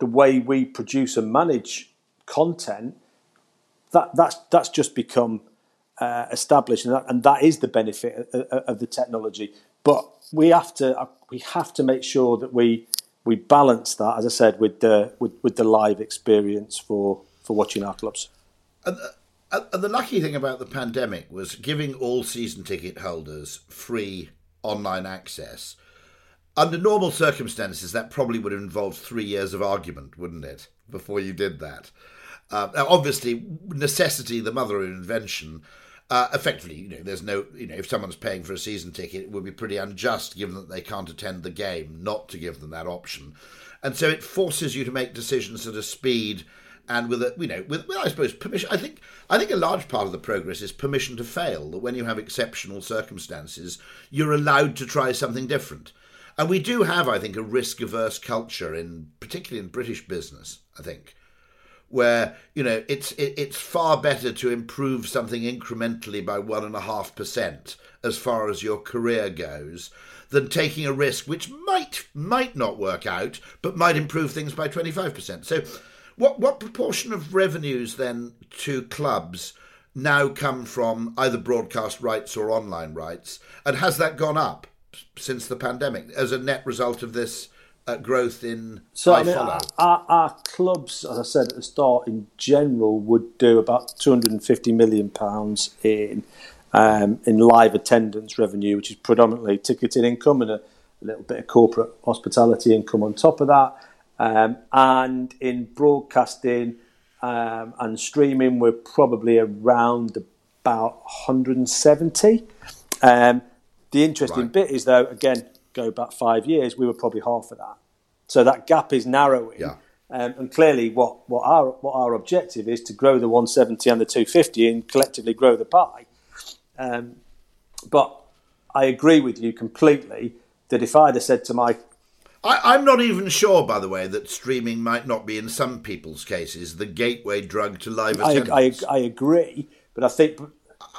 the way we produce and manage content, that that's that's just become uh, established, and that, and that is the benefit of, of, the technology. But we have to uh, we have to make sure that we we balance that, as I said, with the with, with the live experience for for watching our clubs. And, uh, and the lucky thing about the pandemic was giving all season ticket holders free online access. Under normal circumstances, that probably would have involved three years of argument, wouldn't it, before you did that? Uh, obviously, necessity, the mother of invention, uh, effectively, you know, there's no, you know, if someone's paying for a season ticket, it would be pretty unjust, given that they can't attend the game, not to give them that option. And so it forces you to make decisions at a speed and with a, you know, with, with I suppose permission. I think I think a large part of the progress is permission to fail. That when you have exceptional circumstances, you're allowed to try something different. And we do have, I think, a risk averse culture in, particularly in British business. I think where you know it's it, it's far better to improve something incrementally by one and a half percent as far as your career goes than taking a risk which might might not work out but might improve things by 25%. So what what proportion of revenues then to clubs now come from either broadcast rights or online rights and has that gone up since the pandemic as a net result of this uh, growth in so I mean, our, our, clubs, as I said at the start, in general would do about 250 million pounds in um, in live attendance revenue, which is predominantly ticketing income and a, a, little bit of corporate hospitality income on top of that. Um, and in broadcasting um, and streaming, we're probably around about 170. Um, the interesting right. bit is, though, again, go back five years, we were probably half of that. So that gap is narrowing. Yeah. Um, and clearly, what, what our what our objective is to grow the 170 and the 250 and collectively grow the pie. Um, but I agree with you completely that if I'd have said to my I, am not even sure, by the way, that streaming might not be, in some people's cases, the gateway drug to live attendance. I, I, I agree, but I think.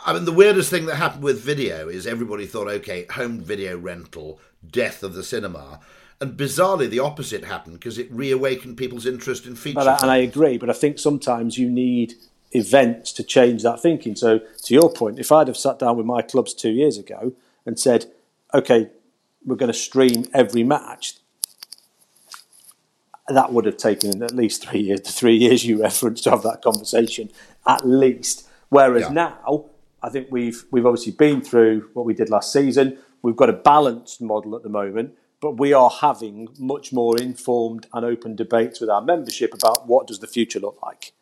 I mean, the weirdest thing that happened with video is everybody thought, okay, home video rental, death of the cinema. And bizarrely, the opposite happened because it reawakened people's interest in feature. But, and I agree, but I think sometimes you need events to change that thinking. So, to your point, if I'd have sat down with my clubs two years ago and said, okay, we're going to stream every match, that would have taken at least three years, the three years you referenced to have that conversation, at least. Whereas yeah. now, I think we've we've obviously been through what we did last season. We've got a balanced model at the moment, but we are having much more informed and open debates with our membership about what does the future look like.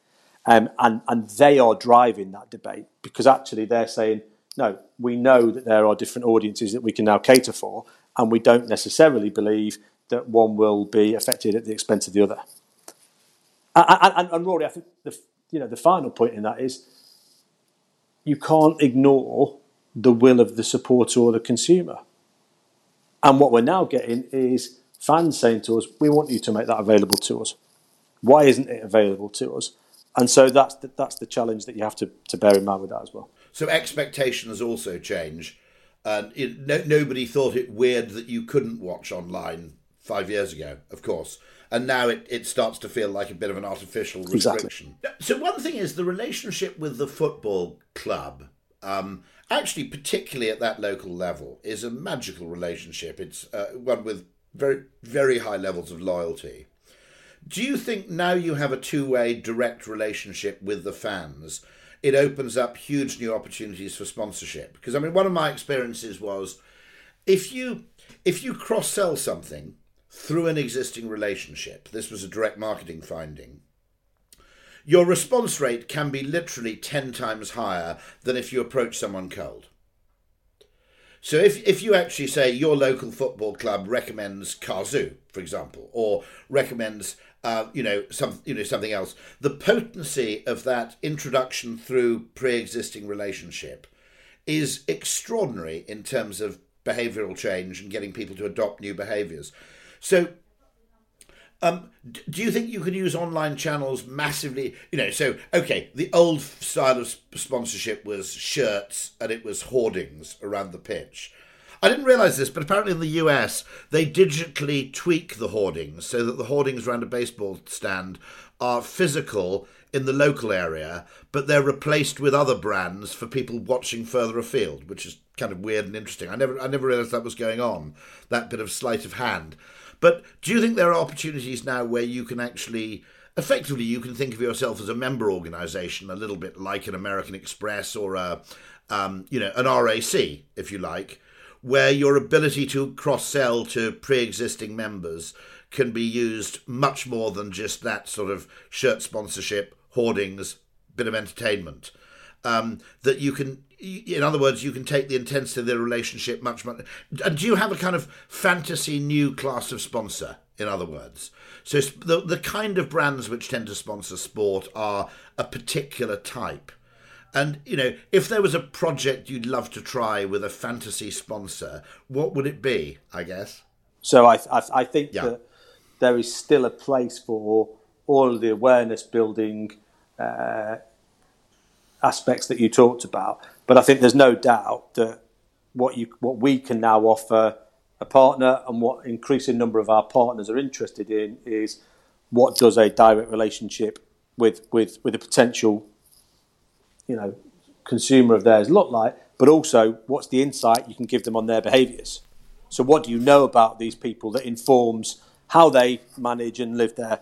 Um, and, and they are driving that debate because actually they're saying, no, we know that there are different audiences that we can now cater for, and we don't necessarily believe that one will be affected at the expense of the other. And, and, and Rory, I think the, you know, the final point in that is you can't ignore the will of the supporter or the consumer. And what we're now getting is fans saying to us, we want you to make that available to us. Why isn't it available to us? and so that's the, that's the challenge that you have to, to bear in mind with that as well. So expectations also change, and it, no, nobody thought it weird that you couldn't watch online five years ago, of course, and now it, it starts to feel like a bit of an artificial restriction. Exactly. So one thing is the relationship with the football club. Um, actually, particularly at that local level, is a magical relationship. It's uh, one with very very high levels of loyalty. Do you think now you have a two way direct relationship with the fans, it opens up huge new opportunities for sponsorship? Because I mean, one of my experiences was if you if you cross sell something through an existing relationship, this was a direct marketing finding. Your response rate can be literally 10 times higher than if you approach someone cold. So if, if you actually say your local football club recommends Cazoo, for example, or recommends uh, you know, some, you know, something else. The potency of that introduction through pre-existing relationship is extraordinary in terms of behavioural change and getting people to adopt new behaviours. So, um, do you think you could use online channels massively? You know, so okay, the old style of sponsorship was shirts and it was hoardings around the pitch. I didn't realize this, but apparently in the US, they digitally tweak the hoardings so that the hoardings around a baseball stand are physical in the local area, but they're replaced with other brands for people watching further afield, which is kind of weird and interesting. I never, I never realized that was going on, that bit of sleight of hand. But do you think there are opportunities now where you can actually effectively you can think of yourself as a member organization a little bit like an American Express or a um, you know an RAC if you like where your ability to cross sell to pre existing members can be used much more than just that sort of shirt sponsorship, hoardings, bit of entertainment. Um, that you can, in other words, you can take the intensity of the relationship much, much. And do you have a kind of fantasy new class of sponsor? In other words, so the the kind of brands which tend to sponsor sport are a particular type and, you know, if there was a project you'd love to try with a fantasy sponsor, what would it be, I guess? So I, I, I think yeah. that there is still a place for all of the awareness building uh, aspects that you talked about. But I think there's no doubt that what you what we can now offer a partner and what increasing number of our partners are interested in is what does a direct relationship with with with a potential you know consumer of theirs look like but also what's the insight you can give them on their behaviors. So what do you know about these people that informs how they manage and live their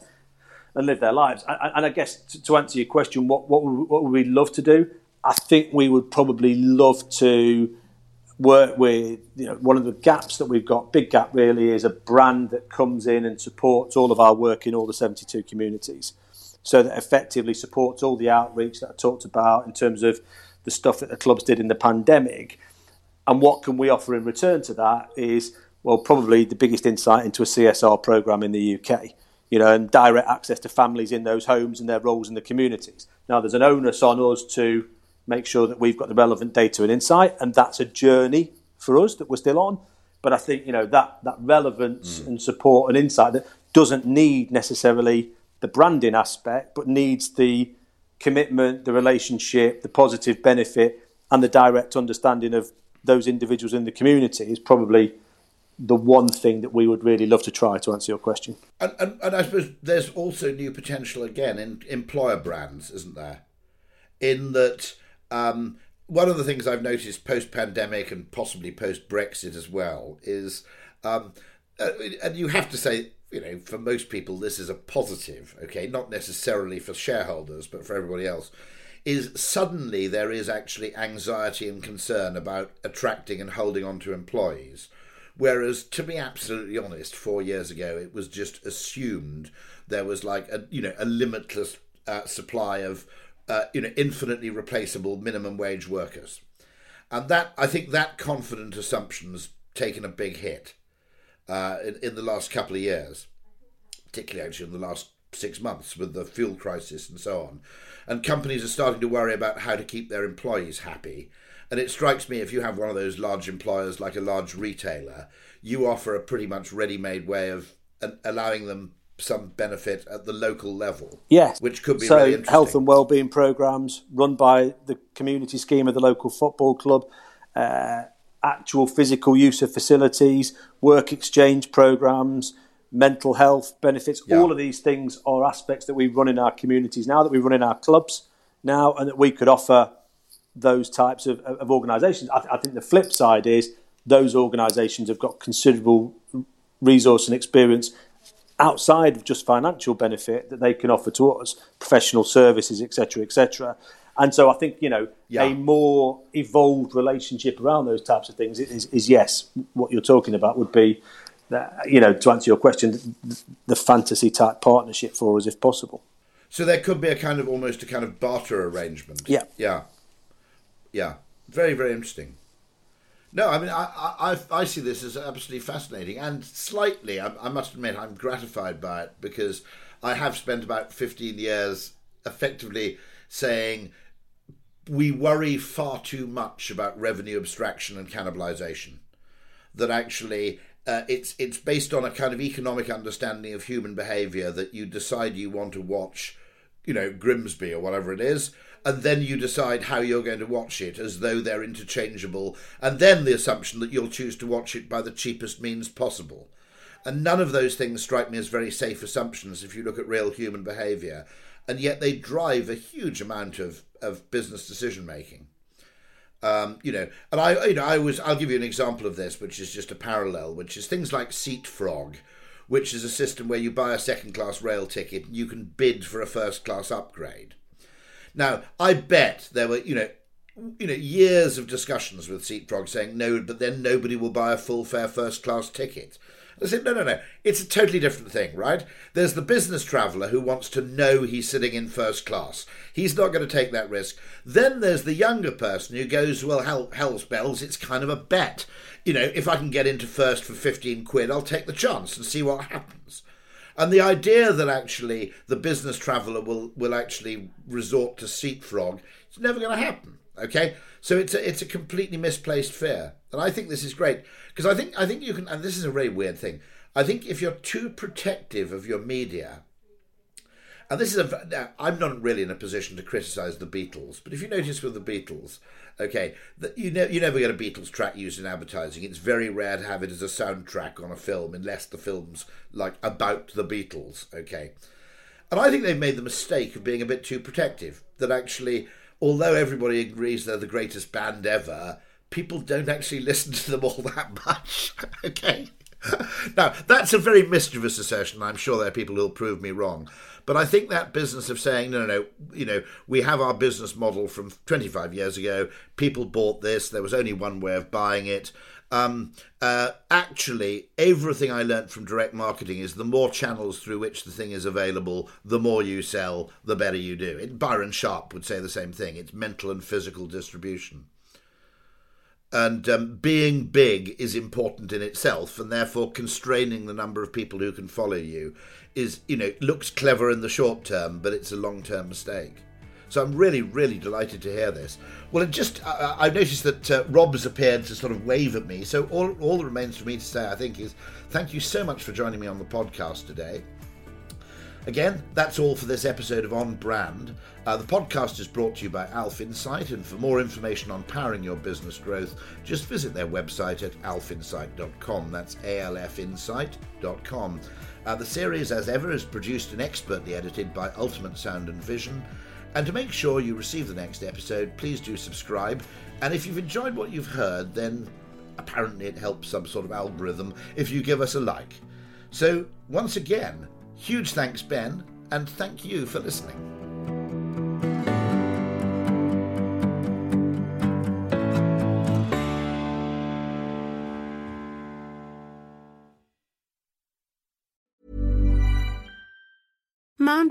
and live their lives? And, and I guess to, to, answer your question what what would, what would we love to do I think we would probably love to work with you know one of the gaps that we've got big gap really is a brand that comes in and supports all of our work in all the 72 communities. So that effectively supports all the outreach that I talked about in terms of the stuff that the clubs did in the pandemic. And what can we offer in return to that is well probably the biggest insight into a CSR program in the UK you know and direct access to families in those homes and their roles in the communities. Now there's an onus on us to make sure that we've got the relevant data and insight, and that's a journey for us that we're still on. But I think you know that that relevance mm. and support and insight that doesn't need necessarily the branding aspect, but needs the commitment, the relationship, the positive benefit, and the direct understanding of those individuals in the community is probably the one thing that we would really love to try to answer your question. And, and, and I suppose there's also new potential again in employer brands, isn't there? In that um, one of the things I've noticed post pandemic and possibly post Brexit as well is, um, uh, and you have to say, you know, for most people, this is a positive, okay, not necessarily for shareholders, but for everybody else, is suddenly there is actually anxiety and concern about attracting and holding on to employees. Whereas, to be absolutely honest, four years ago, it was just assumed there was like a, you know, a limitless uh, supply of uh, you know, infinitely replaceable minimum wage workers. And that, I think that confident assumption's taken a big hit uh, in, in the last couple of years, particularly actually in the last six months with the fuel crisis and so on. And companies are starting to worry about how to keep their employees happy. And it strikes me if you have one of those large employers like a large retailer, you offer a pretty much ready made way of allowing them some benefit at the local level. Yes, which could be so really health and well-being programs run by the community scheme of the local football club, uh, actual physical use of facilities, work exchange programs, mental health benefits. Yeah. All of these things are aspects that we run in our communities now, that we run in our clubs now, and that we could offer those types of, of organisations. I, I think the flip side is those organisations have got considerable resource and experience outside of just financial benefit that they can offer to us, professional services, etc., etc. And so I think you know yeah. a more evolved relationship around those types of things is, is, yes, what you're talking about would be, that, you know, to answer your question, the fantasy type partnership for us if possible. So there could be a kind of almost a kind of barter arrangement. Yeah, yeah, yeah. Very very interesting. No, I mean, I, I, I see this as absolutely fascinating and slightly, I, I must admit, I'm gratified by it because I have spent about 15 years effectively saying we worry far too much about revenue abstraction and cannibalization. That actually uh, it's it's based on a kind of economic understanding of human behavior that you decide you want to watch, you know, Grimsby or whatever it is, and then you decide how you're going to watch it as though they're interchangeable, and then the assumption that you'll choose to watch it by the cheapest means possible. And none of those things strike me as very safe assumptions if you look at real human behaviour, and yet they drive a huge amount of, of business decision making. Um, you know, and I, you know, I was, I'll give you an example of this, which is just a parallel, which is things like Seatfrog, which is a system where you buy a second class rail ticket and you can bid for a first class upgrade. Now, I bet there were, you know, you know, years of discussions with Seatfrog saying no, but then nobody will buy a full fare first class ticket. I said, no, no, no. It's a totally different thing, right? There's the business traveller who wants to know he's sitting in first class. He's not going to take that risk. Then there's the younger person who goes, well, hell, hell's bells, it's kind of a bet. You know, if I can get into first for 15 quid, I'll take the chance and see what happens. And the idea that actually the business traveller will, will actually resort to Seatfrog, it's never going to happen. Okay, so it's a, it's a completely misplaced fear, and I think this is great because I think I think you can. And this is a very weird thing. I think if you're too protective of your media, And this is a. Now, I'm not really in a position to criticise the Beatles, but if you notice with the Beatles, okay, that you know you never get a Beatles track used in advertising. It's very rare to have it as a soundtrack on a film, unless the film's like about the Beatles. Okay, and I think they've made the mistake of being a bit too protective. That actually, although everybody agrees they're the greatest band ever, people don't actually listen to them all that much. okay. now, that's a very mischievous assertion. I'm sure there are people who'll prove me wrong. But I think that business of saying, no, no, no, you know, we have our business model from 25 years ago. People bought this. There was only one way of buying it. Um, uh, actually, everything I learnt from direct marketing is the more channels through which the thing is available, the more you sell, the better you do. It, Byron Sharp would say the same thing. It's mental and physical distribution and um, being big is important in itself and therefore constraining the number of people who can follow you is you know looks clever in the short term but it's a long term mistake. So i'm really really delighted to hear this. Well it just i've noticed that uh, rob has appeared to sort of wave at me. So all, all that remains for me to say i think is thank you so much for joining me on the podcast today Again, that's all for this episode of On Brand. Uh, the podcast is brought to you by Alf Insight, and for more information on powering your business growth, just visit their website at alfinsight.com. That's alfinsight.com. Uh, the series, as ever, is produced and expertly edited by Ultimate Sound and Vision. And to make sure you receive the next episode, please do subscribe. And if you've enjoyed what you've heard, then apparently it helps some sort of algorithm if you give us a like. So, once again, Huge thanks, Ben, and thank you for listening.